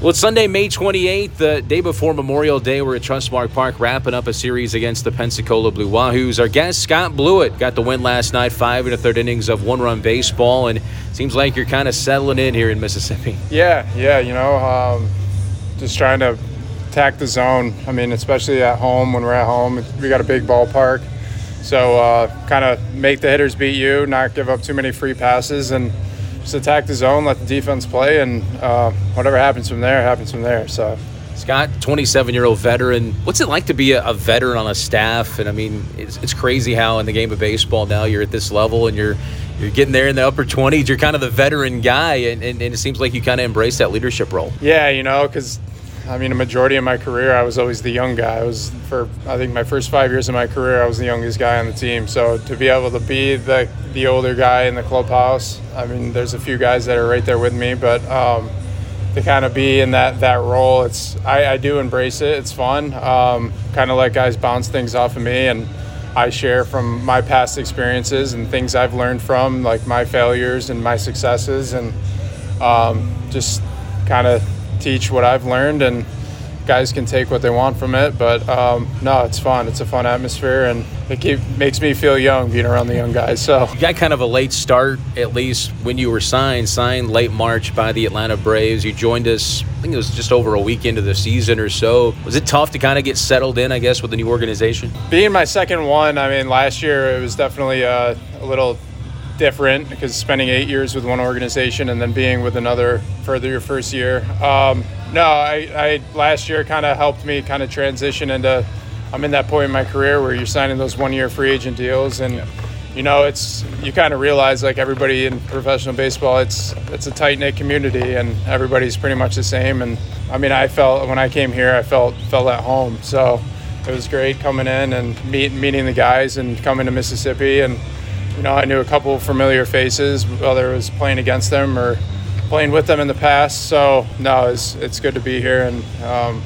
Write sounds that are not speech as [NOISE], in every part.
Well, it's Sunday, May 28th, the day before Memorial Day. We're at Trustmark Park wrapping up a series against the Pensacola Blue Wahoos. Our guest, Scott Blewett, got the win last night, five and a third innings of one run baseball, and seems like you're kind of settling in here in Mississippi. [LAUGHS] Yeah, yeah, you know, um, just trying to attack the zone. I mean, especially at home when we're at home, we got a big ballpark. So, uh, kind of make the hitters beat you, not give up too many free passes, and just attack the zone, let the defense play, and uh, whatever happens from there happens from there. So. Scott, 27 year old veteran. What's it like to be a, a, veteran on a staff? And I mean, it's, it's crazy how in the game of baseball now you're at this level and you're you're getting there in the upper 20s. You're kind of the veteran guy, and, and, and it seems like you kind of embrace that leadership role. Yeah, you know, because I mean, a majority of my career, I was always the young guy. I was for I think my first five years of my career, I was the youngest guy on the team. So to be able to be the the older guy in the clubhouse, I mean, there's a few guys that are right there with me, but um, to kind of be in that that role, it's I, I do embrace it. It's fun. Um, kind of let guys bounce things off of me, and I share from my past experiences and things I've learned from, like my failures and my successes, and um, just kind of teach what I've learned, and guys can take what they want from it. But um, no, it's fun. It's a fun atmosphere, and it keep, makes me feel young being around the young guys. So you got kind of a late start, at least when you were signed. Signed late March by the Atlanta Braves. You joined us. I think it was just over a week into the season or so. Was it tough to kind of get settled in? I guess with the new organization. Being my second one, I mean, last year it was definitely uh, a little different because spending eight years with one organization and then being with another further your first year. Um, no, I, I last year kind of helped me kind of transition into. I'm in that point in my career where you're signing those one-year free agent deals, and yeah. you know it's you kind of realize like everybody in professional baseball, it's it's a tight knit community, and everybody's pretty much the same. And I mean, I felt when I came here, I felt felt at home. So it was great coming in and meet, meeting the guys and coming to Mississippi and you know, I knew a couple familiar faces, whether it was playing against them or playing with them in the past. So no, it's it's good to be here, and um,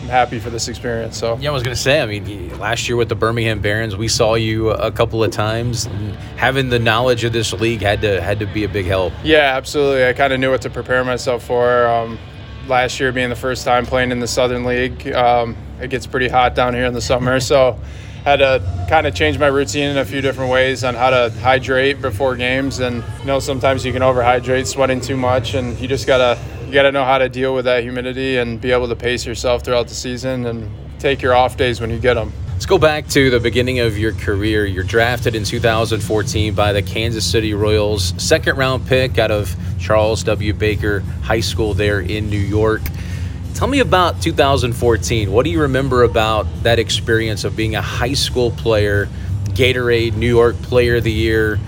I'm happy for this experience. So yeah, I was gonna say, I mean, last year with the Birmingham Barons, we saw you a couple of times. having the knowledge of this league had to had to be a big help. Yeah, absolutely. I kind of knew what to prepare myself for. Um, last year being the first time playing in the Southern League, um, it gets pretty hot down here in the summer, [LAUGHS] so had to kind of change my routine in a few different ways on how to hydrate before games. And you know, sometimes you can overhydrate, sweating too much, and you just gotta you gotta know how to deal with that humidity and be able to pace yourself throughout the season and take your off days when you get them. Let's go back to the beginning of your career. You're drafted in 2014 by the Kansas City Royals, second round pick out of Charles W. Baker High School there in New York. Tell me about 2014. What do you remember about that experience of being a high school player, Gatorade New York Player of the Year?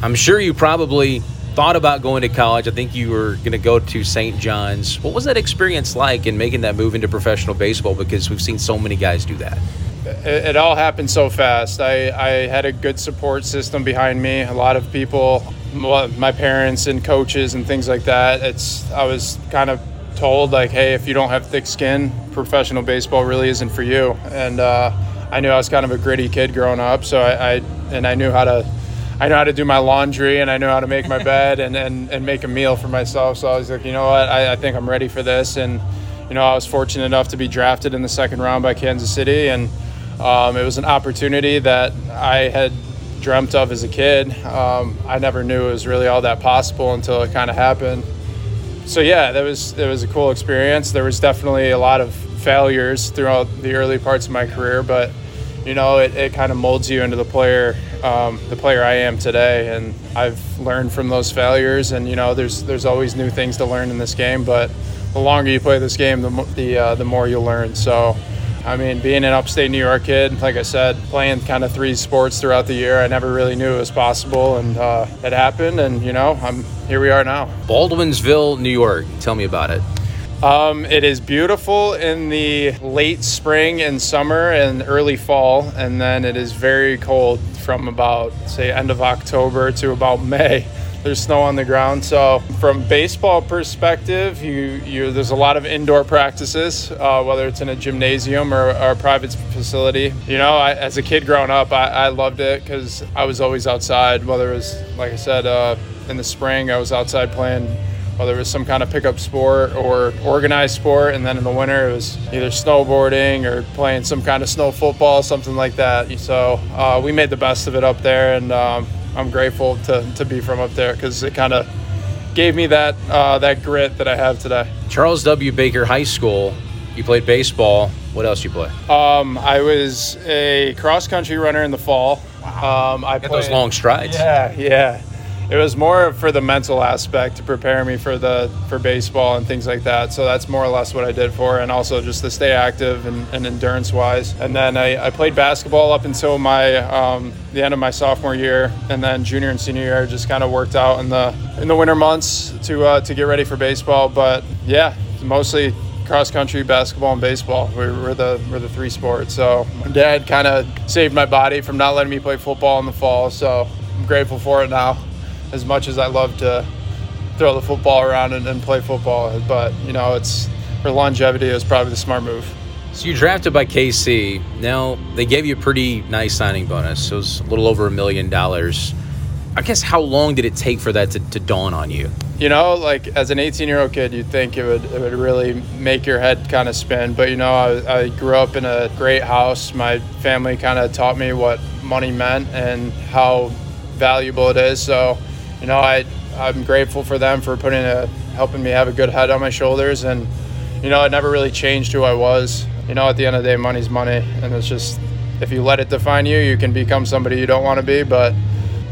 I'm sure you probably thought about going to college. I think you were going to go to St. John's. What was that experience like in making that move into professional baseball? Because we've seen so many guys do that. It, it all happened so fast. I, I had a good support system behind me. A lot of people, my parents and coaches and things like that. It's I was kind of told like, hey, if you don't have thick skin, professional baseball really isn't for you. And uh, I knew I was kind of a gritty kid growing up, so I, I and I knew how to. I know how to do my laundry and I know how to make my [LAUGHS] bed and, and, and make a meal for myself. So I was like, you know what, I, I think I'm ready for this. And, you know, I was fortunate enough to be drafted in the second round by Kansas City. And um, it was an opportunity that I had dreamt of as a kid. Um, I never knew it was really all that possible until it kind of happened so yeah, that was that was a cool experience. There was definitely a lot of failures throughout the early parts of my career, but you know, it, it kind of molds you into the player, um, the player I am today. And I've learned from those failures. And you know, there's there's always new things to learn in this game. But the longer you play this game, the the uh, the more you'll learn. So I mean, being an upstate New York kid, like I said, playing kind of three sports throughout the year, I never really knew it was possible, and uh, it happened. And you know, I'm here. We are now. Baldwinsville, New York. Tell me about it. Um, it is beautiful in the late spring and summer and early fall, and then it is very cold from about say end of October to about May there's snow on the ground. So from baseball perspective, you, you there's a lot of indoor practices, uh, whether it's in a gymnasium or, or, a private facility. You know, I, as a kid growing up, I, I loved it because I was always outside. Whether it was like I said uh, in the spring, I was outside playing whether it was some kind of pickup sport or organized sport. And then in the winter, it was either snowboarding or playing some kind of snow football, something like that. So uh, we made the best of it up there, and um, I'm grateful to, to be from up there because it kind of gave me that uh, that grit that I have today. Charles W. Baker High School. You played baseball. What else you play? Um, I was a cross country runner in the fall. Wow. Um, I played, those long strides. Yeah, yeah it was more for the mental aspect to prepare me for the for baseball and things like that. So that's more or less what I did for, and also just to stay active and, and endurance wise. And then I, I, played basketball up until my um, the end of my sophomore year, and then junior and senior year just kind of worked out in the in the winter months to uh, to get ready for baseball. But yeah, mostly cross country, basketball, and baseball. We're, we're, the we're the three sports. So dad kind of saved my body from not letting me play football in the fall. So I'm grateful for it now as much as I love to throw the football around and, and play football, but you know, it's for longevity is probably the smart move. So you drafted by KC. Now they gave you a pretty nice signing bonus. So it was a little over a million dollars. I guess how long did it take for that to, to dawn on you? You know, like as an 18 year old kid, you'd think it would it would really make your head kind of spin. But you know, I, I grew up in a great house. My family kind of taught me what money meant and how valuable it is. So you know, I I'm grateful for them for putting a helping me have a good head on my shoulders, and you know, it never really changed who I was. You know, at the end of the day, money's money, and it's just if you let it define you, you can become somebody you don't want to be. But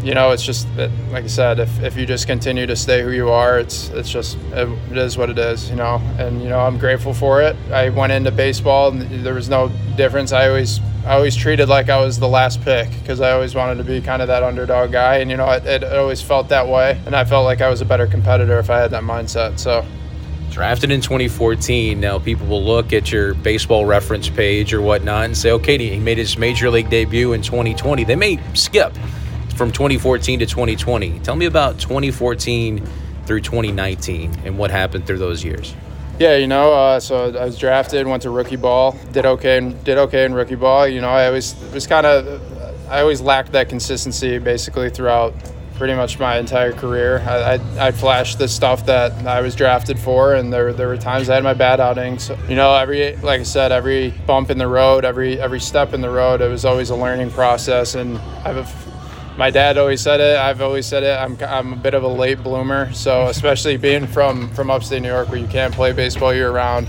you know, it's just like I said, if, if you just continue to stay who you are, it's it's just it, it is what it is, you know. And you know, I'm grateful for it. I went into baseball, and there was no difference. I always I always treated like I was the last pick because I always wanted to be kind of that underdog guy, and you know, it, it always felt that way, and I felt like I was a better competitor if I had that mindset. So. Drafted in 2014. Now people will look at your baseball reference page or whatnot and say, okay, he made his major league debut in 2020. They may skip from 2014 to 2020. Tell me about 2014 through 2019 and what happened through those years. Yeah, you know, uh, so I was drafted, went to rookie ball, did okay, and did okay in rookie ball. You know, I always was kind of, I always lacked that consistency basically throughout pretty much my entire career. I, I, I, flashed the stuff that I was drafted for, and there, there were times I had my bad outings. You know, every like I said, every bump in the road, every every step in the road, it was always a learning process, and I've my dad always said it. I've always said it. I'm, I'm a bit of a late bloomer. So especially being from from upstate New York, where you can't play baseball year round,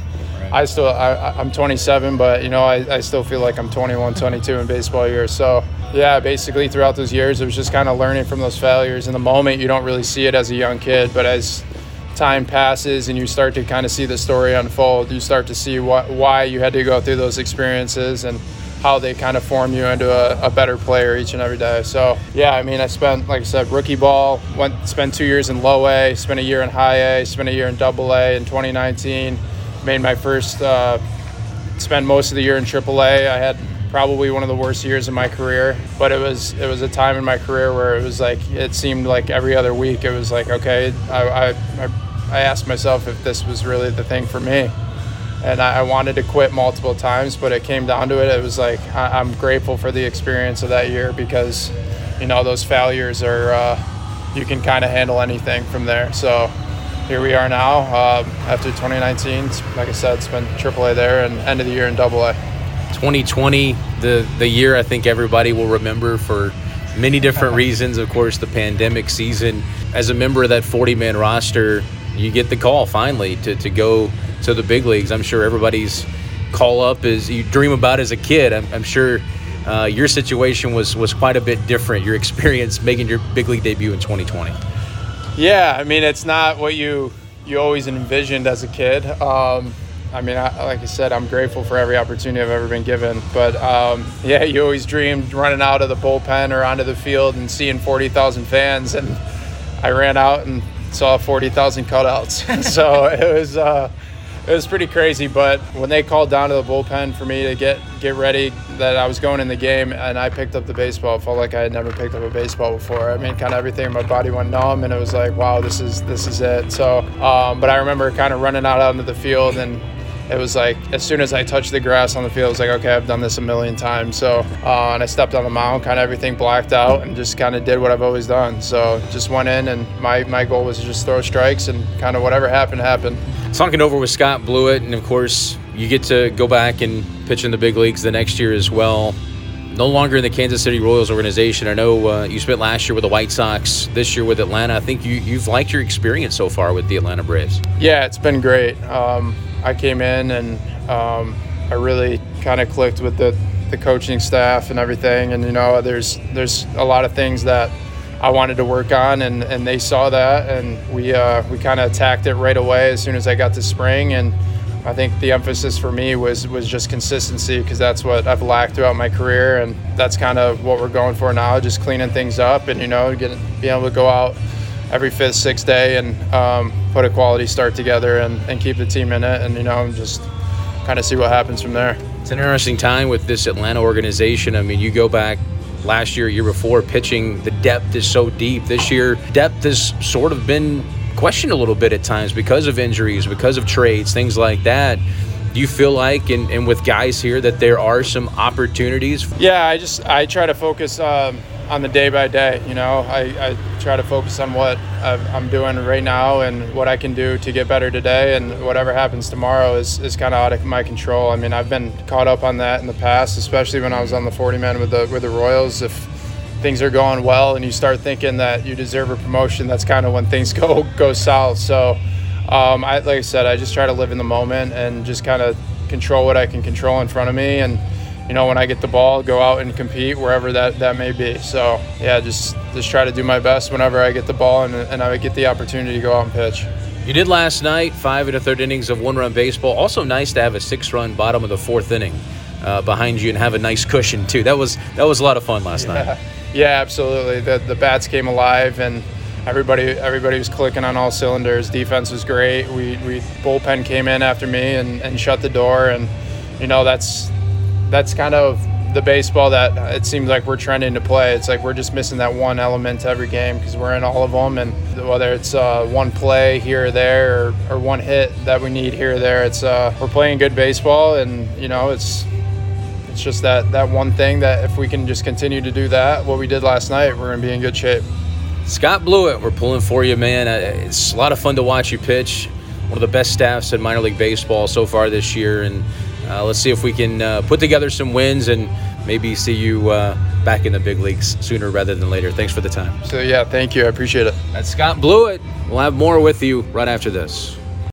I still I, am 27, but you know I, I still feel like I'm 21, 22 in baseball years. So yeah, basically throughout those years, it was just kind of learning from those failures. In the moment, you don't really see it as a young kid, but as time passes and you start to kind of see the story unfold, you start to see what why you had to go through those experiences and how they kind of form you into a, a, better player each and every day. So yeah, I mean, I spent like I said, rookie ball, went spent two years in low A, spent a year in high A, spent a year in double A in 2019. Made my first, uh, spent most of the year in triple A. I had probably one of the worst years of my career, but it was it was a time in my career where it was like it seemed like every other week it was like okay, I I, I asked myself if this was really the thing for me and I, I, wanted to quit multiple times, but it came down to it. It was like I, am grateful for the experience of that year because, you know, those failures are uh, you can kind of handle anything from there. So here we are now uh, after 2019. Like I said, it's been AAA there and end of the year in AA. 2020, the the year I think everybody will remember for many different reasons. Of course, the pandemic season. As a member of that 40 man roster, you get the call finally to, to go to the big leagues. I'm sure everybody's call up is you dream about as a kid. I'm, I'm sure uh, your situation was was quite a bit different. Your experience making your big league debut in 2020. Yeah, I mean it's not what you you always envisioned as a kid. Um, I mean, I, like I said, I'm grateful for every opportunity I've ever been given. But um, [LAUGHS] yeah, you always dreamed running out of the bullpen or onto the field and seeing 40,000 fans, and I ran out and saw 40,000 cutouts. [LAUGHS] so it was. Uh, it was pretty crazy. But when they called down to the bullpen for me to get get ready, that I was going in the game, and I picked up the baseball. It felt like I had never picked up a baseball before. I mean, kind of everything in my body went numb, and it was like, wow, this is this is it. So, um, but I remember kind of running out onto the field and it was like as soon as I touched the grass on the field, it was like, okay, I've done this a million times. So, uh, and I stepped on the mound, kind of everything blacked out, and just kind of did what I've always done. So, just went in, and my my goal was to just throw strikes, and kind of whatever happened happened. Talking over with Scott Blewett, and of course, you get to go back and pitch in the big leagues the next year as well. No longer in the Kansas City Royals organization. I know uh, you spent last year with the White Sox, this year with Atlanta. I think you, you've liked your experience so far with the Atlanta Braves. Yeah, it's been great. Um, I came in and um, I really kind of clicked with the, the coaching staff and everything. And you know, there's there's a lot of things that I wanted to work on, and, and they saw that, and we uh, we kind of attacked it right away as soon as I got to spring. And I think the emphasis for me was was just consistency because that's what I've lacked throughout my career, and that's kind of what we're going for now, just cleaning things up, and you know, getting being able to go out every fifth, sixth day and um, put a quality start together and, and keep the team in it, and you know, just kind of see what happens from there. It's an interesting time with this Atlanta organization. I mean, you go back last year, year before, pitching, the depth is so deep. This year, depth has sort of been questioned a little bit at times because of injuries, because of trades, things like that. Do you feel like, and, and with guys here, that there are some opportunities? Yeah, I just I try to focus um, on the day by day. You know, I, I try to focus on what I'm doing right now and what I can do to get better today, and whatever happens tomorrow is, is kind of out of my control. I mean, I've been caught up on that in the past, especially when I was on the 40 man with the with the Royals. If things are going well and you start thinking that you deserve a promotion, that's kind of when things [LAUGHS] go go south. So um, I, like I said, I just try to live in the moment and just kind of control what I can control in front of me. And, you know, when I get the ball, go out and compete wherever that, that may be. So, yeah, just just try to do my best whenever I get the ball and, and I get the opportunity to go out and pitch. You did last night, five and a third innings of one run baseball. Also, nice to have a six run bottom of the fourth inning uh, behind you and have a nice cushion, too. That was that was a lot of fun last [LAUGHS] yeah. night. Yeah, absolutely. The, the bats came alive and everybody everybody was clicking on all cylinders. Defense was great. We, we bullpen came in after me and, and shut the door, and you know that's that's kind of the baseball that it seems like we're trending to play. It's like we're just missing that one element to every game because we're in all of them, and whether it's uh, one play here or there or, or, one hit that we need here or there, it's uh, we're playing good baseball, and you know it's it's just that that one thing that if we can just continue to do that, what we did last night, we're gonna be in good shape. Scott Blewett, we're pulling for you, man. Uh, it's a lot of fun to watch you pitch. One of the best staffs in minor league baseball so far this year, and uh, let's see if we can uh, put together some wins and maybe see you uh, back in the big leagues sooner rather than later. Thanks for the time. So yeah, thank you. I appreciate it. That's Scott Blewett. We'll have more with you right after this.